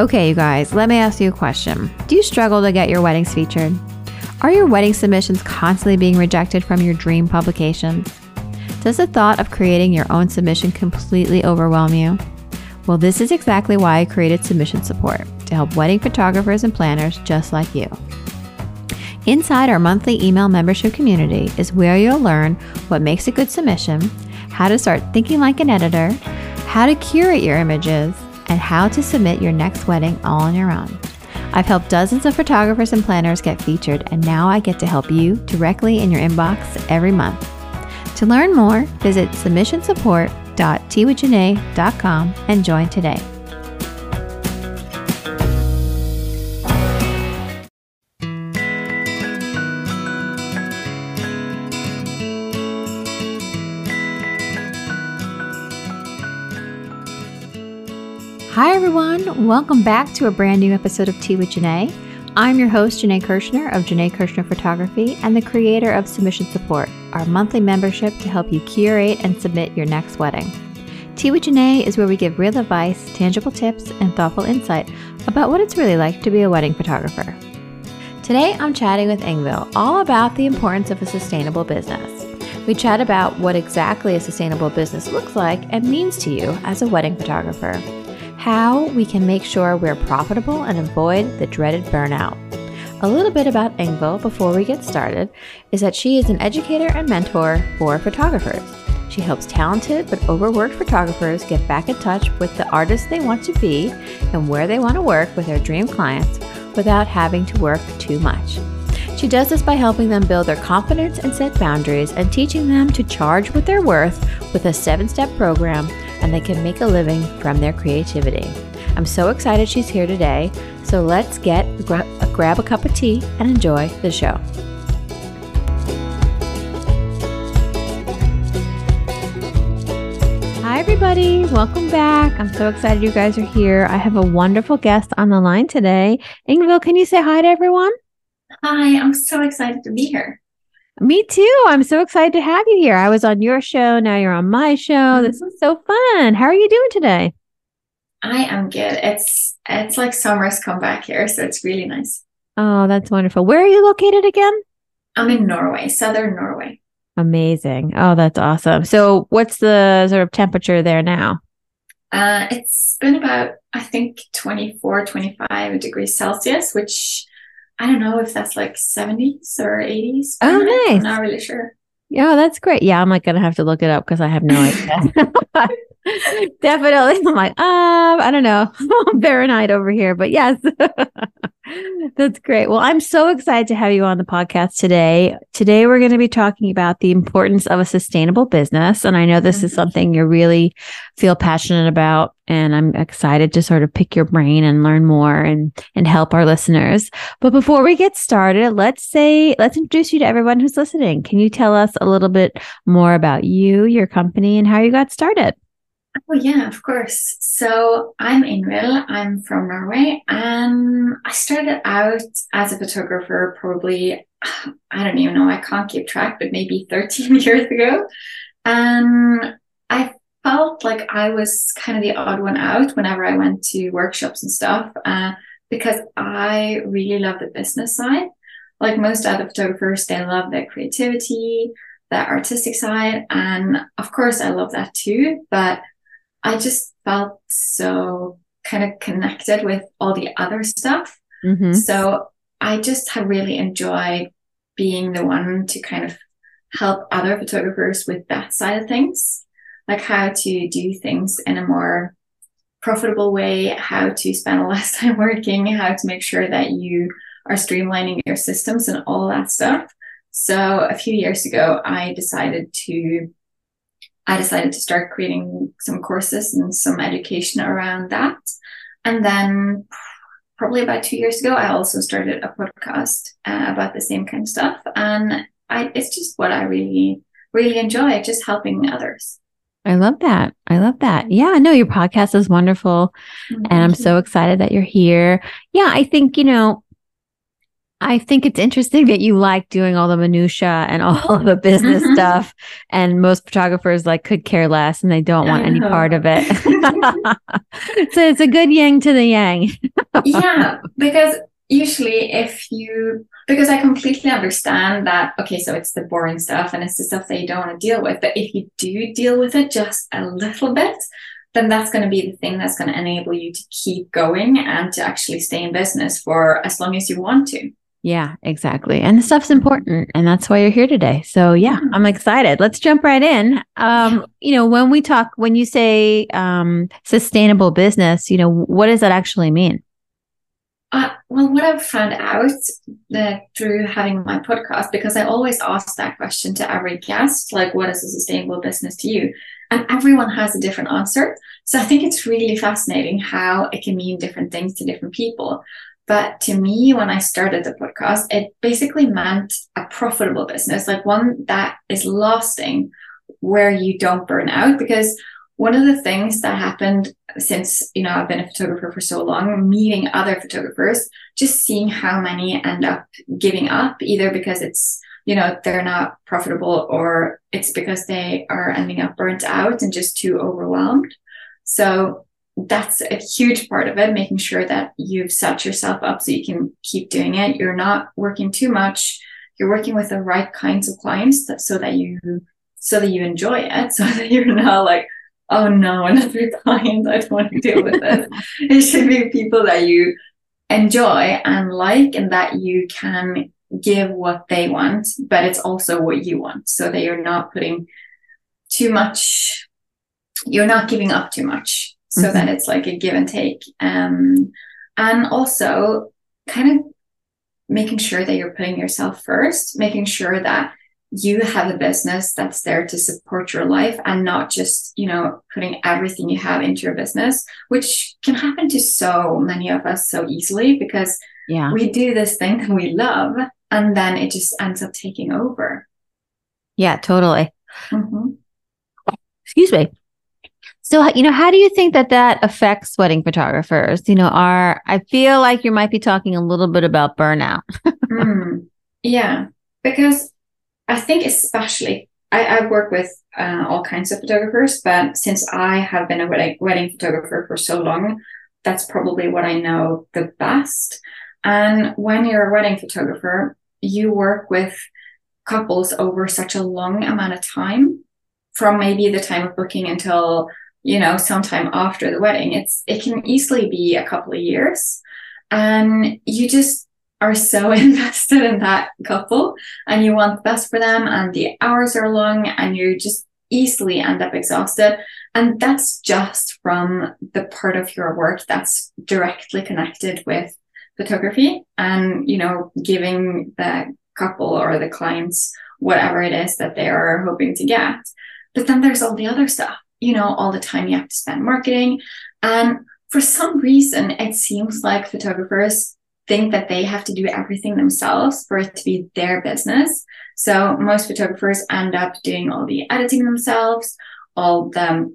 Okay, you guys, let me ask you a question. Do you struggle to get your weddings featured? Are your wedding submissions constantly being rejected from your dream publications? Does the thought of creating your own submission completely overwhelm you? Well, this is exactly why I created Submission Support to help wedding photographers and planners just like you. Inside our monthly email membership community is where you'll learn what makes a good submission, how to start thinking like an editor, how to curate your images, and how to submit your next wedding all on your own. I've helped dozens of photographers and planners get featured, and now I get to help you directly in your inbox every month. To learn more, visit submissionsupport.teawithjanae.com and join today. Welcome back to a brand new episode of Tea with Janae. I'm your host, Janae Kirshner of Janae Kirshner Photography and the creator of Submission Support, our monthly membership to help you curate and submit your next wedding. Tea with Janae is where we give real advice, tangible tips, and thoughtful insight about what it's really like to be a wedding photographer. Today, I'm chatting with Ingvild all about the importance of a sustainable business. We chat about what exactly a sustainable business looks like and means to you as a wedding photographer how we can make sure we're profitable and avoid the dreaded burnout. A little bit about Ingvild before we get started is that she is an educator and mentor for photographers. She helps talented but overworked photographers get back in touch with the artists they want to be and where they want to work with their dream clients without having to work too much. She does this by helping them build their confidence and set boundaries and teaching them to charge what they're worth with a seven step program and they can make a living from their creativity. I'm so excited she's here today. So let's get gra- grab a cup of tea and enjoy the show. Hi, everybody. Welcome back. I'm so excited you guys are here. I have a wonderful guest on the line today. Ingvild, can you say hi to everyone? Hi, I'm so excited to be here. Me too. I'm so excited to have you here. I was on your show. Now you're on my show. Mm-hmm. This is so fun. How are you doing today? I am good. It's it's like summer's come back here, so it's really nice. Oh, that's wonderful. Where are you located again? I'm in Norway, southern Norway. Amazing. Oh, that's awesome. So, what's the sort of temperature there now? Uh, it's been about, I think, 24, 25 degrees Celsius, which I don't know if that's like 70s or 80s. Oh, nice. I'm not really sure. Yeah, that's great. Yeah, I'm like gonna have to look it up because I have no idea. Definitely. I'm like, um, I don't know. Fahrenheit over here, but yes. That's great. Well, I'm so excited to have you on the podcast today. Today, we're going to be talking about the importance of a sustainable business. And I know this is mm-hmm. something you really feel passionate about. And I'm excited to sort of pick your brain and learn more and, and help our listeners. But before we get started, let's say, let's introduce you to everyone who's listening. Can you tell us a little bit more about you, your company, and how you got started? Oh yeah, of course. So I'm Ingvild. I'm from Norway, and I started out as a photographer probably I don't even know. I can't keep track, but maybe 13 years ago, and I felt like I was kind of the odd one out whenever I went to workshops and stuff, uh, because I really love the business side. Like most other photographers, they love their creativity, the artistic side, and of course, I love that too. But I just felt so kind of connected with all the other stuff. Mm-hmm. So I just have really enjoyed being the one to kind of help other photographers with that side of things, like how to do things in a more profitable way, how to spend less time working, how to make sure that you are streamlining your systems and all that stuff. So a few years ago, I decided to I decided to start creating some courses and some education around that. And then probably about two years ago, I also started a podcast uh, about the same kind of stuff. And I, it's just what I really, really enjoy, just helping others. I love that. I love that. Yeah, no, your podcast is wonderful. Mm-hmm. And I'm so excited that you're here. Yeah, I think, you know, I think it's interesting that you like doing all the minutia and all the business mm-hmm. stuff. And most photographers like could care less and they don't want any part of it. so it's a good yang to the yang. yeah, because usually if you because I completely understand that okay, so it's the boring stuff and it's the stuff that you don't want to deal with. But if you do deal with it just a little bit, then that's going to be the thing that's going to enable you to keep going and to actually stay in business for as long as you want to. Yeah, exactly. And the stuff's important and that's why you're here today. So yeah. I'm excited. Let's jump right in. Um, you know, when we talk when you say um sustainable business, you know, what does that actually mean? Uh, well, what I've found out that through having my podcast, because I always ask that question to every guest, like, what is a sustainable business to you? And everyone has a different answer. So I think it's really fascinating how it can mean different things to different people. But to me, when I started the podcast, it basically meant a profitable business, like one that is lasting where you don't burn out. Because one of the things that happened since, you know, I've been a photographer for so long, meeting other photographers, just seeing how many end up giving up, either because it's, you know, they're not profitable or it's because they are ending up burnt out and just too overwhelmed. So that's a huge part of it, making sure that you've set yourself up so you can keep doing it. You're not working too much. You're working with the right kinds of clients that, so that you so that you enjoy it, so that you're not like, oh no, another client, I don't want to deal with this. it should be people that you enjoy and like and that you can give what they want, but it's also what you want, so that you're not putting too much, you're not giving up too much so mm-hmm. that it's like a give and take. Um, and also kind of making sure that you're putting yourself first, making sure that you have a business that's there to support your life and not just, you know, putting everything you have into your business, which can happen to so many of us so easily because yeah. we do this thing that we love and then it just ends up taking over. Yeah, totally. Mm-hmm. Excuse me. So, you know, how do you think that that affects wedding photographers? You know, are I feel like you might be talking a little bit about burnout. mm, yeah, because I think especially I, I work with uh, all kinds of photographers, but since I have been a wedding, wedding photographer for so long, that's probably what I know the best. And when you're a wedding photographer, you work with couples over such a long amount of time from maybe the time of booking until you know, sometime after the wedding. It's it can easily be a couple of years. And you just are so invested in that couple and you want the best for them and the hours are long and you just easily end up exhausted. And that's just from the part of your work that's directly connected with photography and, you know, giving the couple or the clients whatever it is that they are hoping to get. But then there's all the other stuff you know, all the time you have to spend marketing. And for some reason, it seems like photographers think that they have to do everything themselves for it to be their business. So most photographers end up doing all the editing themselves, all the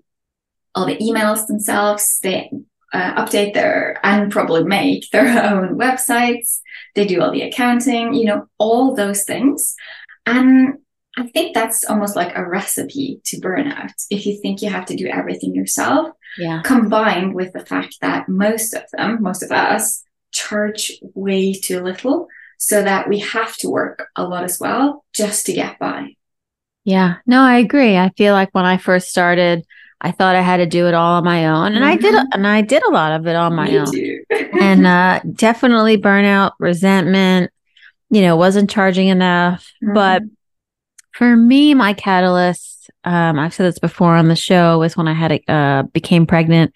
all the emails themselves. They uh, update their and probably make their own websites. They do all the accounting, you know, all those things. And I think that's almost like a recipe to burnout. If you think you have to do everything yourself, yeah. combined with the fact that most of them, most of us, charge way too little, so that we have to work a lot as well just to get by. Yeah, no, I agree. I feel like when I first started, I thought I had to do it all on my own, and mm-hmm. I did, mm-hmm. and I did a lot of it on my Me own, and uh, definitely burnout, resentment. You know, wasn't charging enough, mm-hmm. but for me, my catalyst, um, I've said this before on the show, was when I had a, uh, became pregnant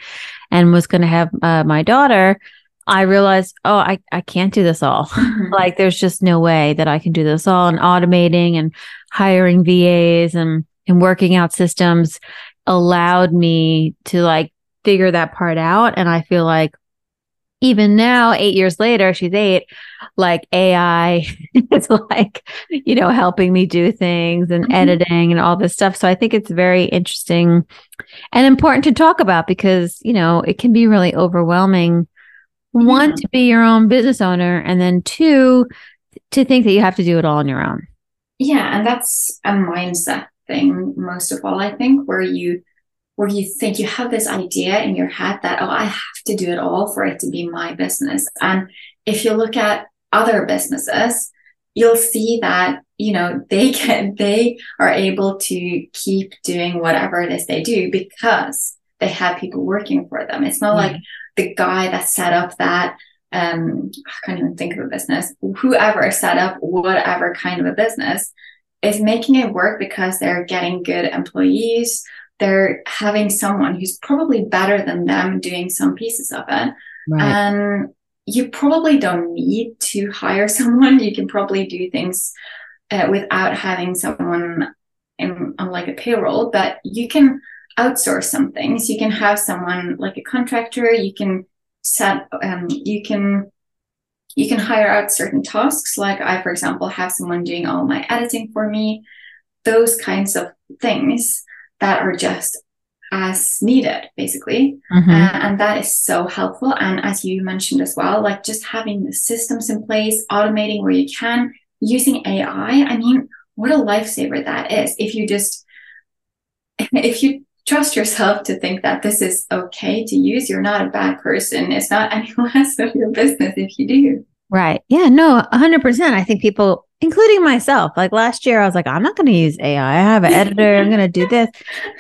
and was going to have uh, my daughter. I realized, oh, I, I can't do this all. Mm-hmm. like, there's just no way that I can do this all. And automating and hiring VAs and, and working out systems allowed me to like figure that part out. And I feel like even now, eight years later, she's eight, like AI is like, you know, helping me do things and mm-hmm. editing and all this stuff. So I think it's very interesting and important to talk about because, you know, it can be really overwhelming. One, to be your own business owner, and then two, to think that you have to do it all on your own. Yeah, and that's a mindset thing most of all, I think, where you where you think you have this idea in your head that, oh, I have to do it all for it to be my business. And if you look at other businesses, you'll see that, you know, they can, they are able to keep doing whatever it is they do because they have people working for them. It's not mm-hmm. like the guy that set up that um I can't even think of a business, whoever set up whatever kind of a business is making it work because they're getting good employees they're having someone who's probably better than them doing some pieces of it. Right. And you probably don't need to hire someone. You can probably do things uh, without having someone in, on like a payroll, but you can outsource some things. You can have someone like a contractor. You can set, um, you can you can hire out certain tasks. Like I, for example, have someone doing all my editing for me. Those kinds of things that are just as needed basically. Mm-hmm. uh, and that is so helpful. And as you mentioned as well like just having the systems in place automating where you can using ai i mean what a lifesaver that is. If you just if you trust yourself to think that this is okay to use you're not a bad person. It's not any less of your business if you do. Right. Yeah no 100% i think people including myself. Like last year, I was like, I'm not going to use AI. I have an editor. I'm going to do this.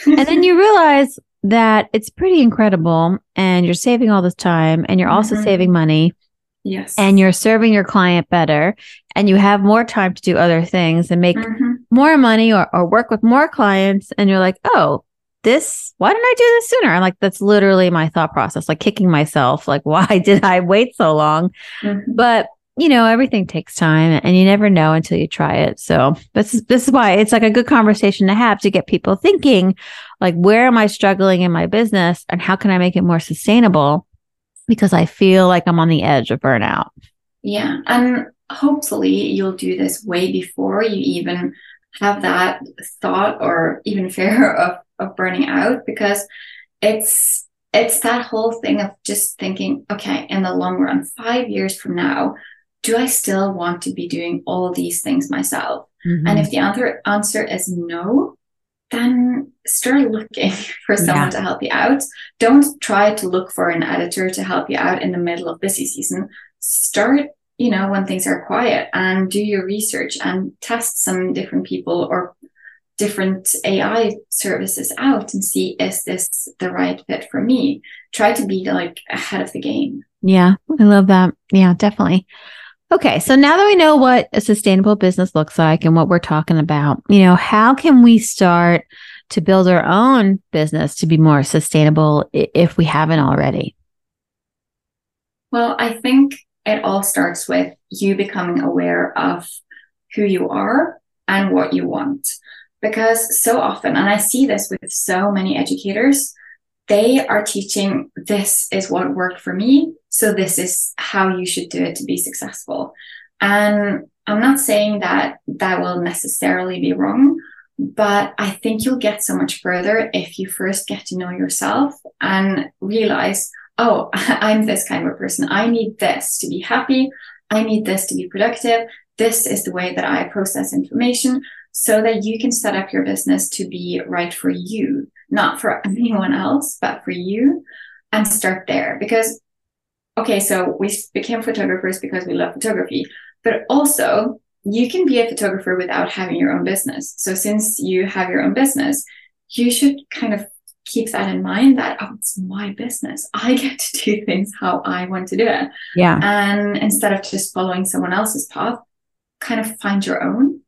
And then you realize that it's pretty incredible and you're saving all this time and you're also mm-hmm. saving money. Yes. And you're serving your client better and you have more time to do other things and make mm-hmm. more money or, or work with more clients. And you're like, oh, this, why didn't I do this sooner? I'm like, that's literally my thought process, like kicking myself. Like, why did I wait so long? Mm-hmm. But you know, everything takes time and you never know until you try it. So this is this is why it's like a good conversation to have to get people thinking like where am I struggling in my business and how can I make it more sustainable? Because I feel like I'm on the edge of burnout. Yeah. And hopefully you'll do this way before you even have that thought or even fear of, of burning out because it's it's that whole thing of just thinking, okay, in the long run, five years from now, do I still want to be doing all these things myself? Mm-hmm. And if the answer answer is no, then start looking for someone yeah. to help you out. Don't try to look for an editor to help you out in the middle of busy season. Start, you know, when things are quiet and do your research and test some different people or different AI services out and see is this the right fit for me? Try to be like ahead of the game. Yeah, I love that. Yeah, definitely. Okay, so now that we know what a sustainable business looks like and what we're talking about, you know, how can we start to build our own business to be more sustainable if we haven't already? Well, I think it all starts with you becoming aware of who you are and what you want. Because so often, and I see this with so many educators, they are teaching this is what worked for me. So this is how you should do it to be successful. And I'm not saying that that will necessarily be wrong, but I think you'll get so much further if you first get to know yourself and realize, oh, I'm this kind of a person. I need this to be happy. I need this to be productive. This is the way that I process information so that you can set up your business to be right for you not for anyone else, but for you, and start there. Because, okay, so we became photographers because we love photography, but also you can be a photographer without having your own business. So since you have your own business, you should kind of keep that in mind that oh it's my business i get to do things how i want to do it yeah and instead of just following someone else's path kind of find your own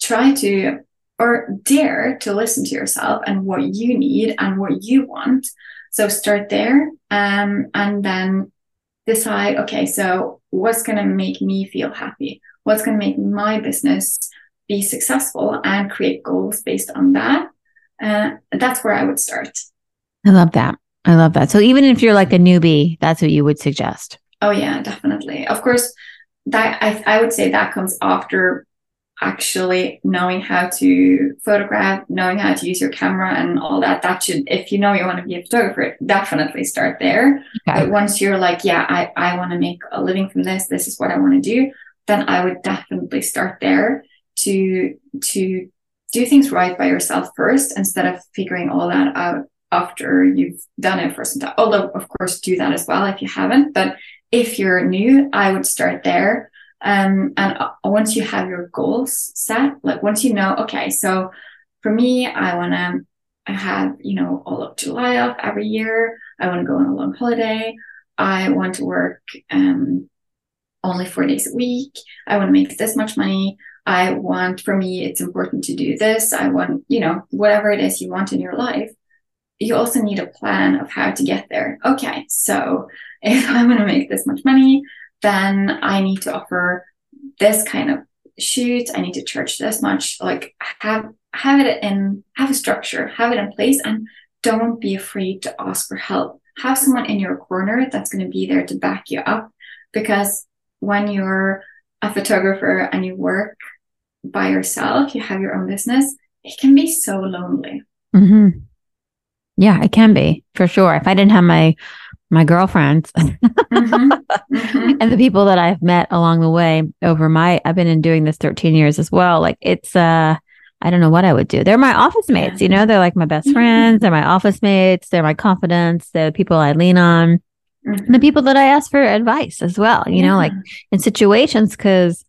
try to or dare to listen to yourself and what you need and what you want. So start there um, and then decide okay, so what's going to make me feel happy? What's going to make my business be successful and create goals based on that? Uh, that's where I would start. I love that. I love that. So even if you're like a newbie, that's what you would suggest. Oh yeah, definitely. Of course, that I, I would say that comes after actually knowing how to photograph, knowing how to use your camera and all that, that should, if you know you want to be a photographer, definitely start there. Okay. But once you're like, yeah, I, I want to make a living from this, this is what I want to do, then I would definitely start there to to do things right by yourself first instead of figuring all that out after you've done it for some time. Although, of course, do that as well if you haven't. But if you're new, I would start there. Um, and uh, once you have your goals set, like once you know, okay, so for me, I want to have, you know, all of July off every year. I want to go on a long holiday. I want to work um, only four days a week. I want to make this much money. I want, for me, it's important to do this. I want, you know, whatever it is you want in your life. You also need a plan of how to get there. Okay, so if I want to make this much money, then I need to offer this kind of shoot. I need to charge this much. Like have have it in have a structure, have it in place, and don't be afraid to ask for help. Have someone in your corner that's going to be there to back you up because when you're a photographer and you work by yourself, you have your own business, it can be so lonely. Mm-hmm. Yeah, it can be for sure. If I didn't have my my girlfriends mm-hmm. Mm-hmm. and the people that I've met along the way over my I've been in doing this 13 years as well. Like it's uh I don't know what I would do. They're my office mates, you know, they're like my best mm-hmm. friends, they're my office mates, they're my confidants, they're the people I lean on. Mm-hmm. the people that I ask for advice as well, you yeah. know, like in situations because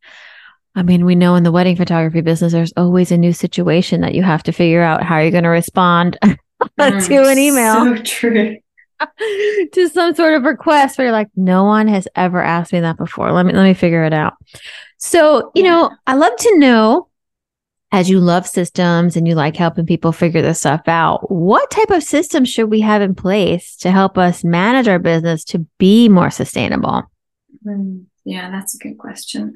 I mean, we know in the wedding photography business, there's always a new situation that you have to figure out how you're going to respond mm, to an email. So true. to some sort of request where you're like, no one has ever asked me that before. Let me let me figure it out. So, you yeah. know, I love to know as you love systems and you like helping people figure this stuff out, what type of systems should we have in place to help us manage our business to be more sustainable? Mm, yeah, that's a good question.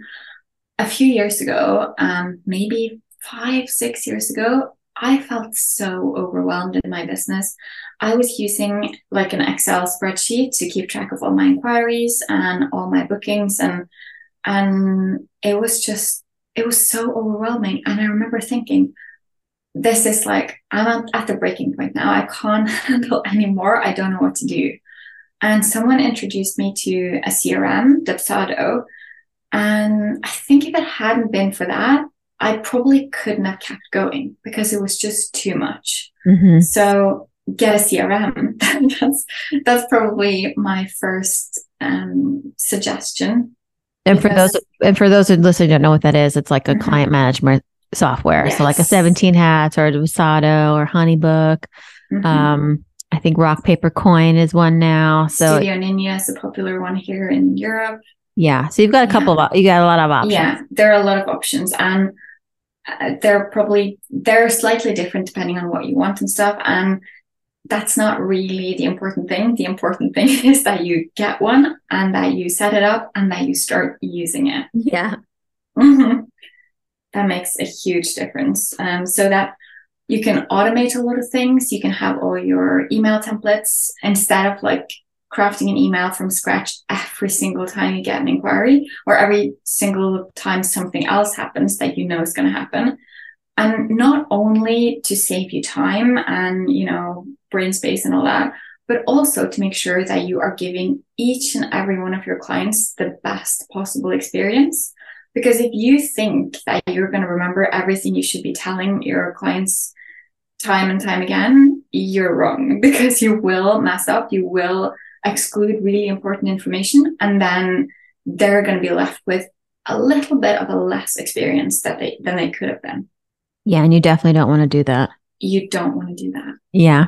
A few years ago, um, maybe five, six years ago, I felt so overwhelmed in my business. I was using like an Excel spreadsheet to keep track of all my inquiries and all my bookings and and it was just it was so overwhelming. And I remember thinking, this is like, I'm at the breaking point now. I can't handle anymore. I don't know what to do. And someone introduced me to a CRM, Dubsado. And I think if it hadn't been for that, I probably couldn't have kept going because it was just too much. Mm-hmm. So get a CRM. that's that's probably my first um, suggestion and for those and for those who listen don't know what that is, it's like a mm-hmm. client management software. Yes. So like a 17 hats or a Dubsado or Honeybook. Mm-hmm. Um, I think Rock Paper Coin is one now. So Studio Ninja is a popular one here in Europe. Yeah. So you've got a couple yeah. of you got a lot of options. Yeah, there are a lot of options and uh, they're probably they're slightly different depending on what you want and stuff and that's not really the important thing. The important thing is that you get one and that you set it up and that you start using it. Yeah. Mm-hmm. That makes a huge difference. Um, so that you can automate a lot of things. You can have all your email templates instead of like crafting an email from scratch every single time you get an inquiry or every single time something else happens that you know is going to happen. And not only to save you time and you know brain space and all that but also to make sure that you are giving each and every one of your clients the best possible experience. Because if you think that you're going to remember everything you should be telling your clients time and time again you're wrong because you will mess up you will exclude really important information and then they're going to be left with a little bit of a less experience that they than they could have been yeah, and you definitely don't want to do that. You don't want to do that. Yeah.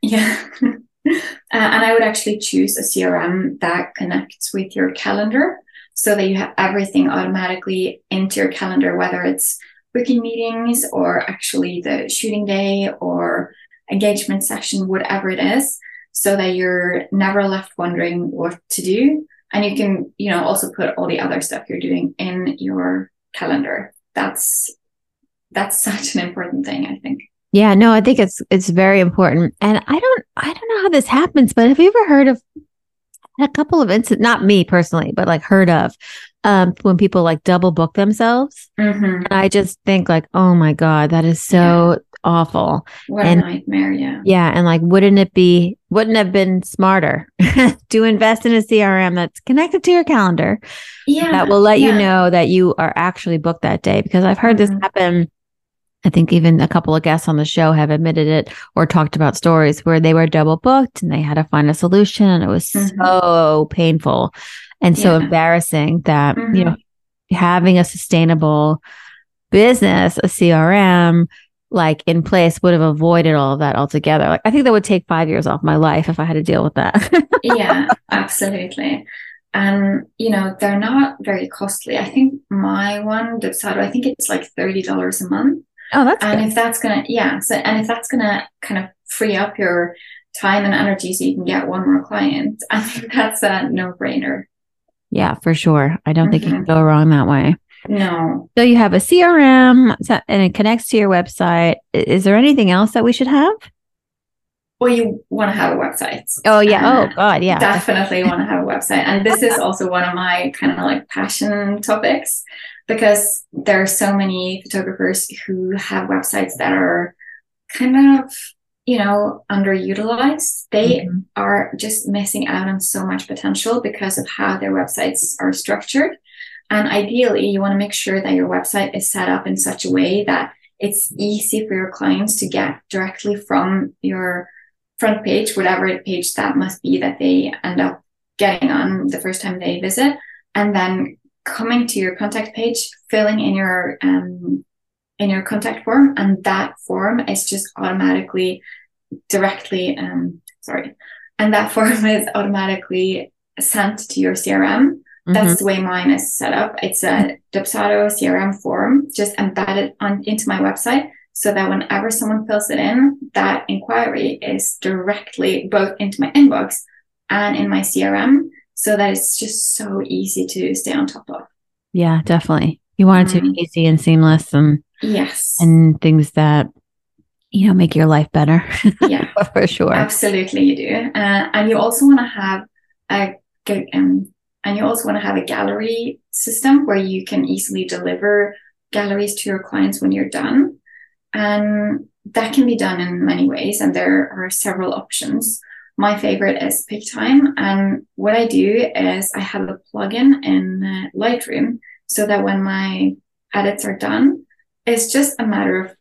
Yeah. uh, and I would actually choose a CRM that connects with your calendar so that you have everything automatically into your calendar, whether it's booking meetings or actually the shooting day or engagement session, whatever it is, so that you're never left wondering what to do. And you can, you know, also put all the other stuff you're doing in your calendar. That's that's such an important thing, I think. Yeah, no, I think it's it's very important. And I don't I don't know how this happens, but have you ever heard of a couple of incidents, not me personally, but like heard of um when people like double book themselves? Mm-hmm. And I just think like, oh my God, that is so. Awful. What And- a nightmare. Yeah. Yeah. And like, wouldn't it be, wouldn't have been smarter to invest in a CRM that's connected to your calendar Yeah. that will let you know that you are actually booked that day? Because I've heard this Mhm. happen. I think even a couple of guests on the show have admitted it or talked about stories where they were double booked and they had to find a solution and it was Mhm. so painful and so Yeah. embarrassing that, you Mhm. know, having a sustainable business, a CRM, like in place would have avoided all of that altogether. Like I think that would take five years off my life if I had to deal with that. yeah, absolutely. And you know, they're not very costly. I think my one, Dubsado, I think it's like thirty dollars a month. oh, that's And good. if that's gonna, yeah, so and if that's gonna kind of free up your time and energy so you can get one more client, I think that's a no-brainer. Yeah, for sure. I don't think you can Mhm. go wrong that way. No. So you have a CRM and it connects to your website. Is there anything else that we should have? Well, you want to have a website. Oh yeah. Uh, oh god, yeah. definitely want to have a website and this is also one of my kind of like passion topics because there are so many photographers who have websites that are kind of you know underutilized they Mhm. are just missing out on so much potential because of how their websites are structured and ideally you want to make sure that your website is set up in such a way that it's easy for your clients to get directly from your front page, whatever page that must be that they end up getting on the first time they visit, and then coming to your contact page, filling in your um, in your contact form, and that form is just automatically directly um, sorry, and that form is automatically sent to your CRM. Mhm. That's the way mine is set up. It's a Dubsado CRM form just embedded on into my website so that whenever someone fills it in, that inquiry is directly both into my inbox and in my CRM so that it's just so easy to stay on top of. yeah, definitely. You want it to be Mhm. easy and seamless and Yes. and things that you know make your life better. yeah. for sure. Absolutely, you do, uh, and you also want to have a good, um, and you also want to have a gallery system where you can easily deliver galleries to your clients when you're done, and that can be done in many ways, and there are several options. My favorite is Pic-Time, and what I do is I have a plugin in Lightroom so that when my edits are done, it's just a matter of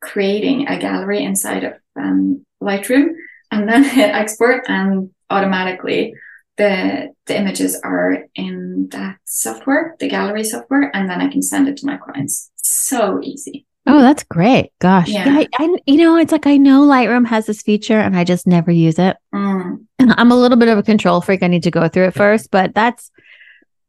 creating a gallery inside of um, Lightroom and then hit export and automatically the the images are in that software, the gallery software, and then I can send it to my clients. So easy. Oh, that's great. Gosh. Yeah. Yeah. I, I, you know, it's like I know Lightroom has this feature and I just never use it. Mm. And I'm a little bit of a control freak. I need to go through it first, but that's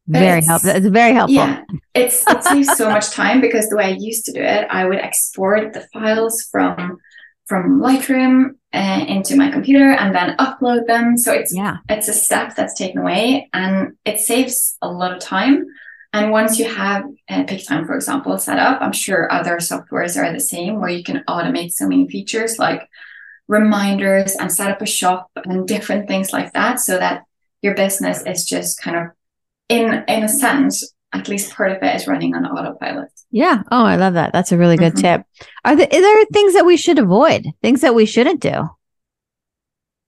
very It's- helpful. It's very helpful. Yeah, it's it saves so much time because the way I used to do it, I would export the files from from Lightroom uh, into my computer and then upload them. So it's Yeah. it's a step that's taken away and it saves a lot of time. And once you have uh, Pic-Time, for example, set up, I'm sure other softwares are the same where you can automate so many features like reminders and set up a shop and different things like that so that your business is just kind of in in a sense at least part of it is running on autopilot Yeah. Oh, I love that. That's a really good Mhm. tip. Are there, are there things that we should avoid? Things that we shouldn't do?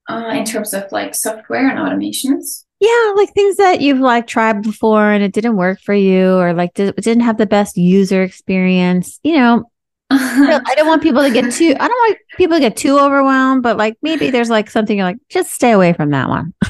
uh, in terms of like software and automations Yeah, like things that you've like tried before and it didn't work for you, or like did, didn't have the best user experience. You know, I don't want people to get too. I don't want people to get too overwhelmed, but like maybe there's like something you're like just stay away from that one.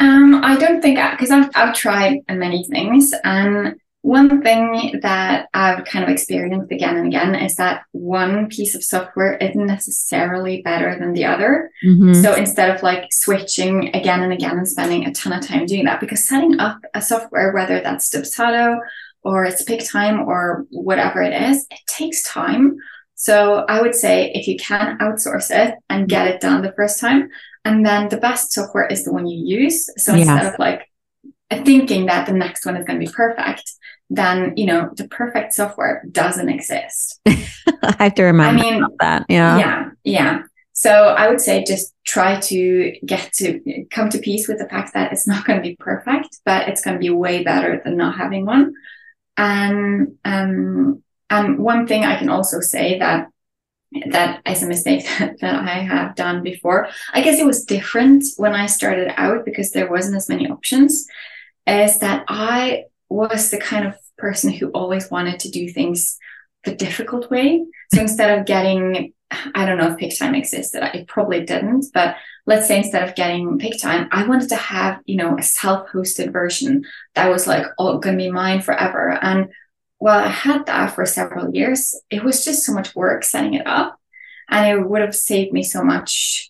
Um, I don't think because I've I've tried many things, and one thing that I've kind of experienced again and again is that one piece of software isn't necessarily better than the other. Mhm. So instead of like switching again and again and spending a ton of time doing that, because setting up a software, whether that's Dubsado or it's Pic-Time or whatever it is, it takes time. So I would say if you can outsource it and get it done the first time, and then the best software is the one you use. So Yeah. instead of like thinking that the next one is going to be perfect, then you know the perfect software doesn't exist. I have to remind I mean, that. Yeah. yeah yeah so i would say just try to get to come to peace with the fact that it's not going to be perfect but it's going to be way better than not having one and um and one thing i can also say that that is a mistake that, that I have done before. I guess it was different when I started out because there wasn't as many options. Is that I was the kind of person who always wanted to do things the difficult way. So instead of getting, I don't know if Pic-Time existed, it probably didn't, but let's say instead of getting Pic-Time, I wanted to have, you know, a self-hosted version that was like, oh, gonna be mine forever. And while I had that for several years, it was just so much work setting it up. And it would have saved me so much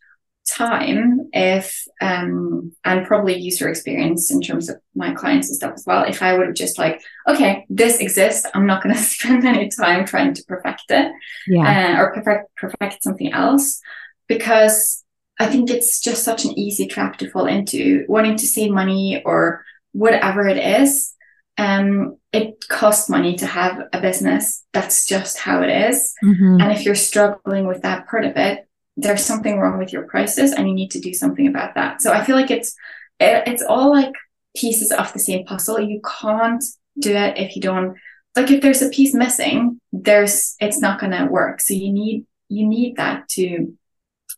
time if um and probably user experience in terms of my clients and stuff as well if i would have just like okay this exists i'm not going to spend any time trying to perfect it yeah. Uh, or perfect perfect something else because i think it's just such an easy trap to fall into wanting to save money or whatever it is um it costs money to have a business that's just how it is. Mm-hmm. and if you're struggling with that part of it there's something wrong with your prices and you need to do something about that so i feel like it's it, it's all like pieces of the same puzzle you can't do it if you don't like if there's a piece missing there's it's not going to work so you need you need that to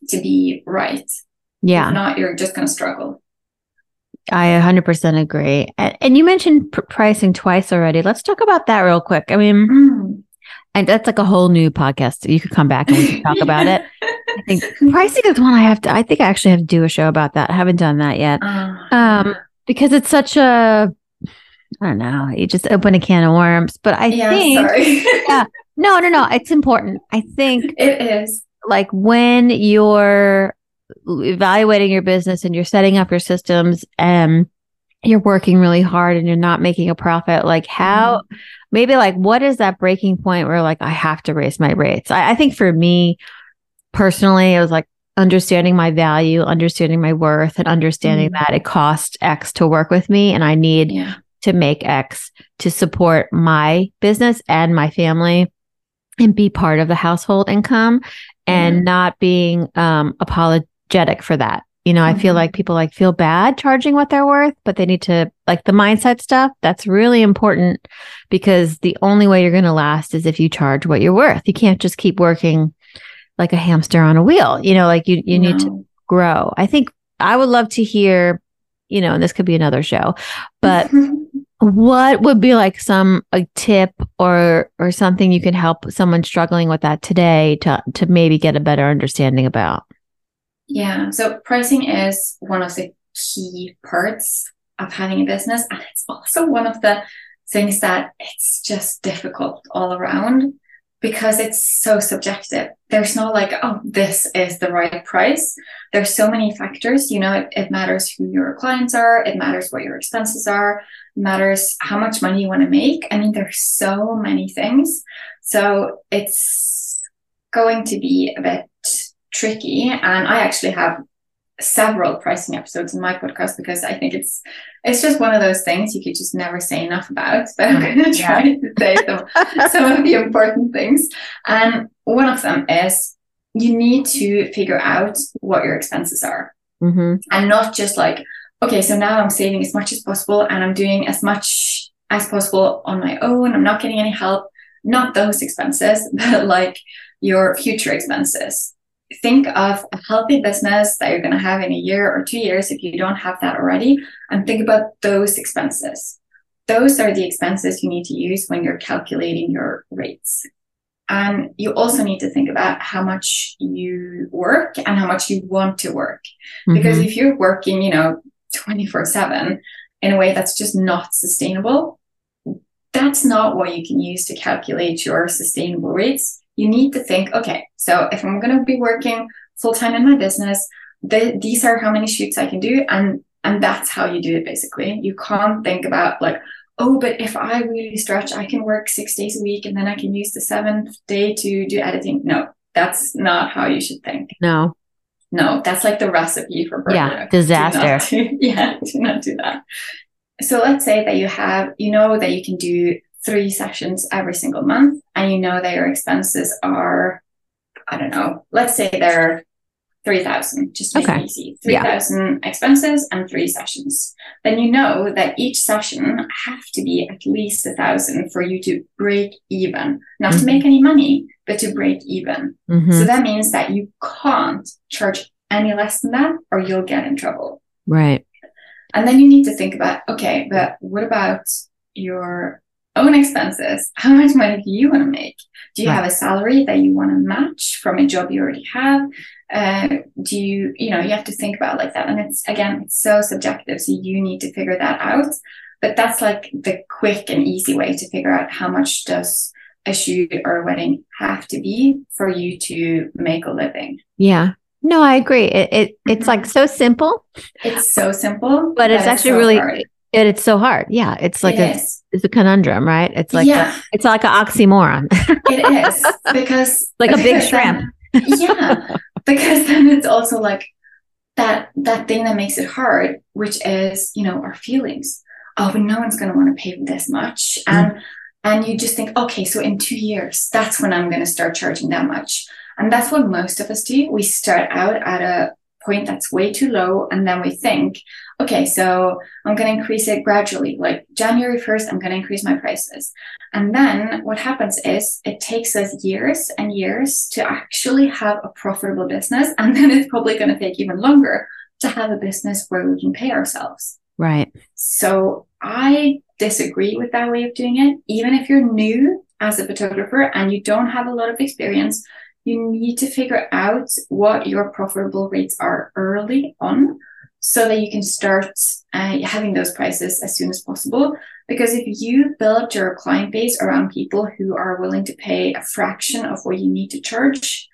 to be right yeah if not you're just going to struggle I 100% agree. And, and you mentioned pr- pricing twice already. Let's talk about that real quick. I mean, mm. and that's like a whole new podcast. You could come back and we can talk about it. I think pricing is one I have to, I think I actually have to do a show about that. I haven't done that yet. Uh, um, because it's such a, I don't know, you just open a can of worms. But I yeah, think, yeah, no, no, no, it's important. I think it is like when you're evaluating your business and you're setting up your systems and you're working really hard and you're not making a profit, like how mm-hmm. maybe like what is that breaking point where like I have to raise my rates? I, I think for me personally, it was like understanding my value, understanding my worth, and understanding mm-hmm. that it costs X to work with me and I need yeah. to make X to support my business and my family and be part of the household income and mm-hmm. not being um apologetic for that. You know, mm-hmm. I feel mm-hmm. like people like feel bad charging what they're worth, but they need to like the mindset stuff. That's really important because the only way you're going to last is if you charge what you're worth. You can't just keep working like a hamster on a wheel. You know, like you you no. need to grow. I think I would love to hear, you know, and this could be another show, but what would be like some a tip or or something you can help someone struggling with that today to to maybe get a better understanding about? Yeah. So pricing is one of the key parts of having a business. And it's also one of the things that it's just difficult all around because it's so subjective. There's no like, oh, this is the right price. There's so many factors. You know, it, it matters who your clients are, it matters what your expenses are, matters how much money you want to make. I mean, there's so many things. So it's going to be a bit tricky. And I actually have several pricing episodes in my podcast because I think it's it's just one of those things you could just never say enough about. But I'm going to try yeah. to say some, some of the important things. And one of them is you need to figure out what your expenses are, mm-hmm. and not just like okay, so now I'm saving as much as possible and I'm doing as much as possible on my own. I'm not getting any help. Not those expenses, but like your future expenses think of a healthy business that you're going to have in a year or two years if you don't have that already, and think about those expenses. Those are the expenses you need to use when you're calculating your rates. And you also need to think about how much you work and how much you want to work. Mm-hmm. Because if you're working, you know, 24 7 in a way that's just not sustainable, that's not what you can use to calculate your sustainable rates you need to think, okay, so if I'm going to be working full time in my business, the, these are how many shoots I can do. And, and that's how you do it basically. You can't think about like, oh, but if I really stretch, I can work six days a week and then I can use the seventh day to do editing. No, that's not how you should think. No. No, that's like the recipe for burnout. Yeah, disaster. Do do, yeah, do not do that. So let's say that you have, you know, that you can do three sessions every single month and you know that your expenses are, I don't know, let's say they're 3000 just to make okay. it easy 3000 yeah. expenses and three sessions then you know that each session have to be at least a thousand for you to break even not mm-hmm. to make any money but to break even. Mhm. So that means that you can't charge any less than that or you'll get in trouble. right. And then you need to think about okay, but what about your own expenses? How much money do you want to make? Do you Right. have a salary that you want to match from a job you already have? Uh, do you, you know, you have to think about like that. And it's again, it's so subjective. So you need to figure that out. But that's like the quick and easy way to figure out how much does a shoot or a wedding have to be for you to make a living. Yeah. No, I agree. It, it it's like so simple, It's so simple, but it's actually so really hard. It, it's so hard. Yeah. It's like It a is. it's a conundrum, right? It's like yeah, it's like an oxymoron. it is because Like a big shrimp. then- yeah, because then it's also like that that thing that makes it hard, which is you know our feelings. Oh, but no one's going to want to pay this much, mm-hmm. and and you just think, okay, so in two years, that's when I'm going to start charging that much, and that's what most of us do. We start out at a point that's way too low, and then we think, okay, so I'm going to increase it gradually. Like January 1st, I'm going to increase my prices. And then what happens is it takes us years and years to actually have a profitable business. And then it's probably going to take even longer to have a business where we can pay ourselves. right. So I disagree with that way of doing it. Even if you're new as a photographer and you don't have a lot of experience, you need to figure out what your profitable rates are early on so that you can start uh, having those prices as soon as possible. Because if you build your client base around people who are willing to pay a fraction of what you need to charge,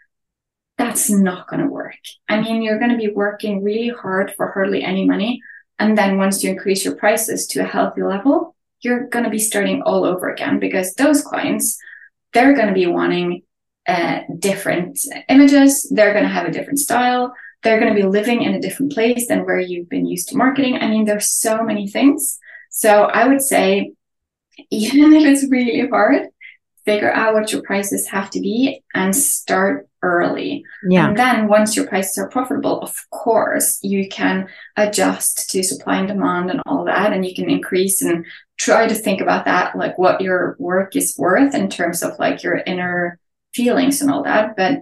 that's not going to work. I mean, you're going to be working really hard for hardly any money. And then once you increase your prices to a healthy level, you're going to be starting all over again because those clients, they're going to be wanting uh, different images. They're going to have a different style. They're going to be living in a different place than where you've been used to marketing. I mean, there's so many things. So I would say, even if it's really hard, figure out what your prices have to be and start early. Yeah. And then once your prices are profitable, of course, you can adjust to supply and demand and all that. And you can increase and try to think about that, like what your work is worth in terms of like your inner feelings and all that. But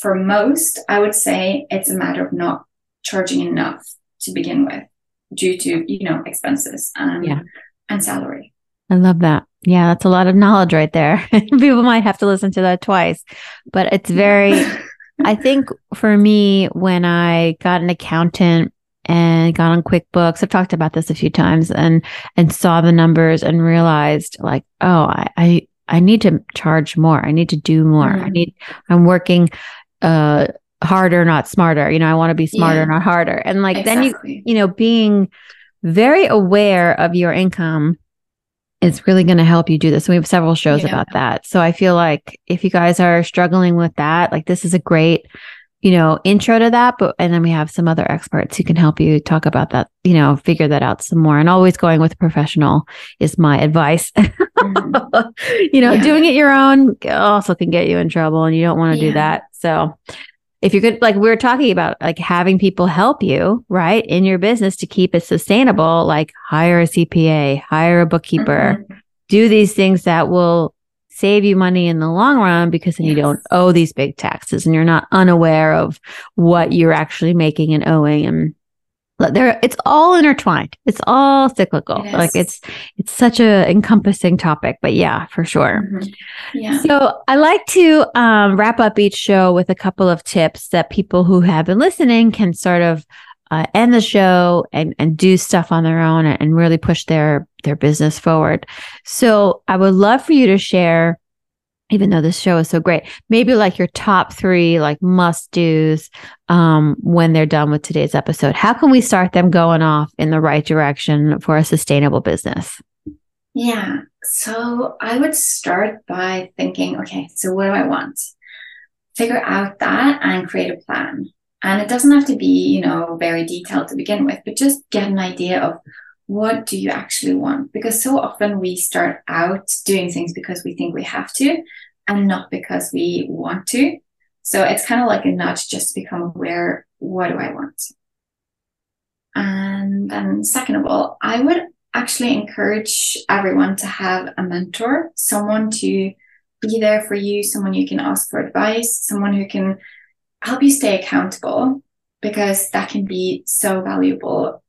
for most, I would say it's a matter of not charging enough to begin with due to, you know, expenses and, Yeah. and salary. I love that. Yeah, that's a lot of knowledge right there. People might have to listen to that twice, but it's very, I think for me, when I got an accountant and got on QuickBooks, I've talked about this a few times and, and saw the numbers and realized like, oh, I, I, I need to charge more. I need to do more. I Mhm. need, I'm working, uh, harder, not smarter. You know, I want to be smarter, Yeah. not harder. And like, then you, you know, being very aware of your income is really going to help you do this. And we have several shows Yeah. about that. So I feel like if you guys are struggling with that, like this is a great, you know, intro to that. But, and then we have some other experts who can help you talk about that, you know, figure that out some more. And always going with a professional is my advice. Mhm. you know, Yeah. doing it your own also can get you in trouble and you don't want to Yeah. do that. So if you could like we were talking about like having people help you, right, in your business to keep it sustainable, like hire a CPA, hire a bookkeeper, Mhm. do these things that will save you money in the long run because then you don't owe these big taxes and you're not unaware of what you're actually making and owing and there it's all intertwined. It's all cyclical. It like it's it's such a encompassing topic but yeah for sure. Mhm. Yeah. so I like to um, wrap up each show with a couple of tips that people who have been listening can sort of uh, end the show and, and do stuff on their own and really push their their business forward. So I would love for you to share, even though this show is so great, maybe like your top three like must dos um, when they're done with today's episode. How can we start them going off in the right direction for a sustainable business? Yeah. So I would start by thinking, okay, so what do I want? Figure out that and create a plan. And it doesn't have to be, you know, very detailed to begin with, but just get an idea of what do you actually want? Because so often we start out doing things because we think we have to and not because we want to. So it's kind of like a nudge just to become aware, what do I want? And then second of all, I would actually encourage everyone to have a mentor, someone to be there for you, someone you can ask for advice, someone who can help you stay accountable because that can be so valuable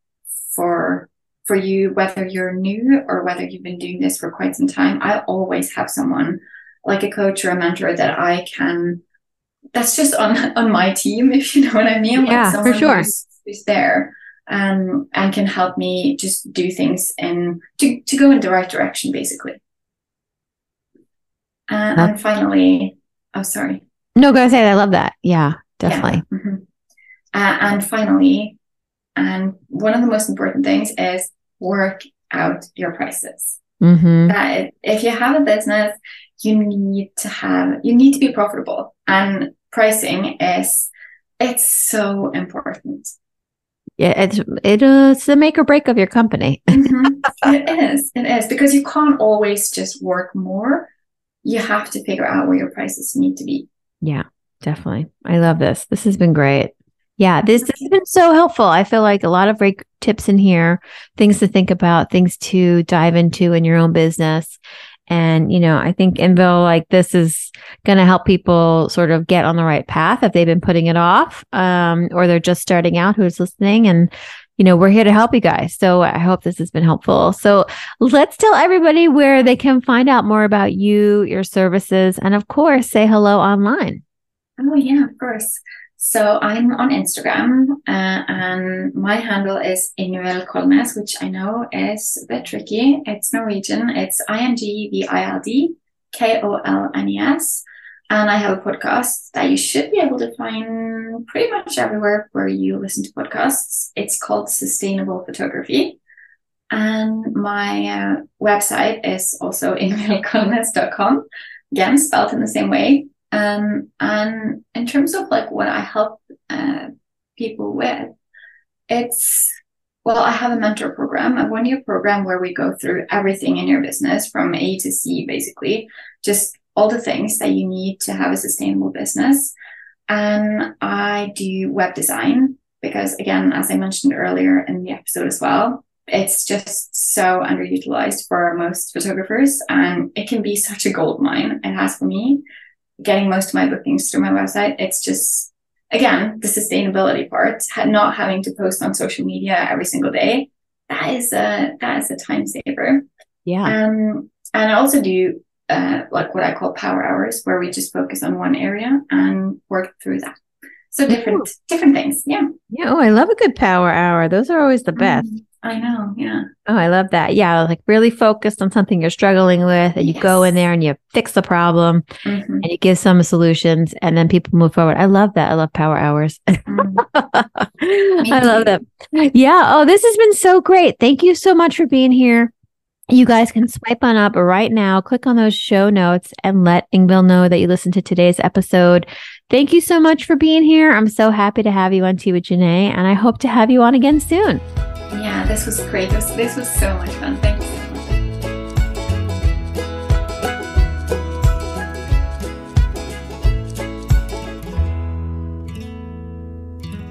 for for you whether you're new or whether you've been doing this for quite some time. I always have someone like a coach or a mentor that i can that's just on on my team if you know what i mean. Yeah like for sure. who's, who's there um, and can help me just do things and to, to go in the right direction basically. Uh, and finally oh sorry no go ahead i love that yeah definitely yeah. Mm-hmm. Uh, and finally, and one of the most important things is work out your prices. Mm-hmm. That if you have a business, you need to have you need to be profitable, and pricing is it's so important. Yeah, it's it is the make or break of your company. mm-hmm. It is. It is because you can't always just work more. You have to figure out where your prices need to be. Yeah, definitely. I love this. This has been great. Yeah, this, this has been so helpful. I feel like a lot of great tips in here, things to think about, things to dive into in your own business. And, you know, I think Ingvild, like this is going to help people sort of get on the right path if they've been putting it off, um, or they're just starting out who's listening. And, you know, we're here to help you guys. So I hope this has been helpful. So let's tell everybody where they can find out more about you, your services, and of course, say hello online. Oh, yeah, of course. So I'm on Instagram uh, and my handle is Ingvild Kolnes, which I know is a bit tricky. It's Norwegian. It's I-N-G-V-I-L-D K-O-L-N-E-S. And I have a podcast that you should be able to find pretty much everywhere where you listen to podcasts. It's called Sustainable Photography. And my uh, website is also ingvildkolnes.com. Again, spelled in the same way. Um, and in terms of like what I help uh, people with, it's well, I have a mentor program, a one year program where we go through everything in your business from A to C, basically, just all the things that you need to have a sustainable business. And I do web design because, again, as I mentioned earlier in the episode as well, it's just so underutilized for most photographers and it can be such a gold mine. It has for me getting most of my bookings through my website. It's just, again, the sustainability part, not having to post on social media every single day. That is a, that is a time saver. Yeah. Um, and I also do, uh, like what I call power hours where we just focus on one area and work through that. So different, Ooh. different things. Yeah. Yeah. Oh, I love a good power hour. Those are always the best. Mm-hmm. I know. Yeah. Oh, I love that. Yeah. Like really focused on something you're struggling with and you yes. go in there and you fix the problem mm-hmm. and you give some solutions and then people move forward. I love that. I love power hours. Mm. I love that. Yeah. Oh, this has been so great. Thank you so much for being here. You guys can swipe on up right now, click on those show notes, and let Ingvild know that you listened to today's episode. Thank you so much for being here. I'm so happy to have you on Tea with Janae, and I hope to have you on again soon. Yeah, this was great. This, this was so much fun. Thank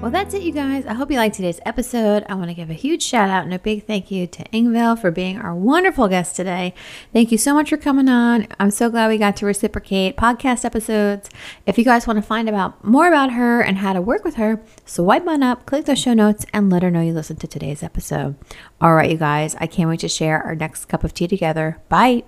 Well, that's it, you guys. I hope you liked today's episode. I want to give a huge shout out and a big thank you to Ingvild for being our wonderful guest today. Thank you so much for coming on. I'm so glad we got to reciprocate podcast episodes. If you guys want to find out more about her and how to work with her, swipe on up, click the show notes, and let her know you listened to today's episode. All right, you guys, I can't wait to share our next cup of tea together. Bye.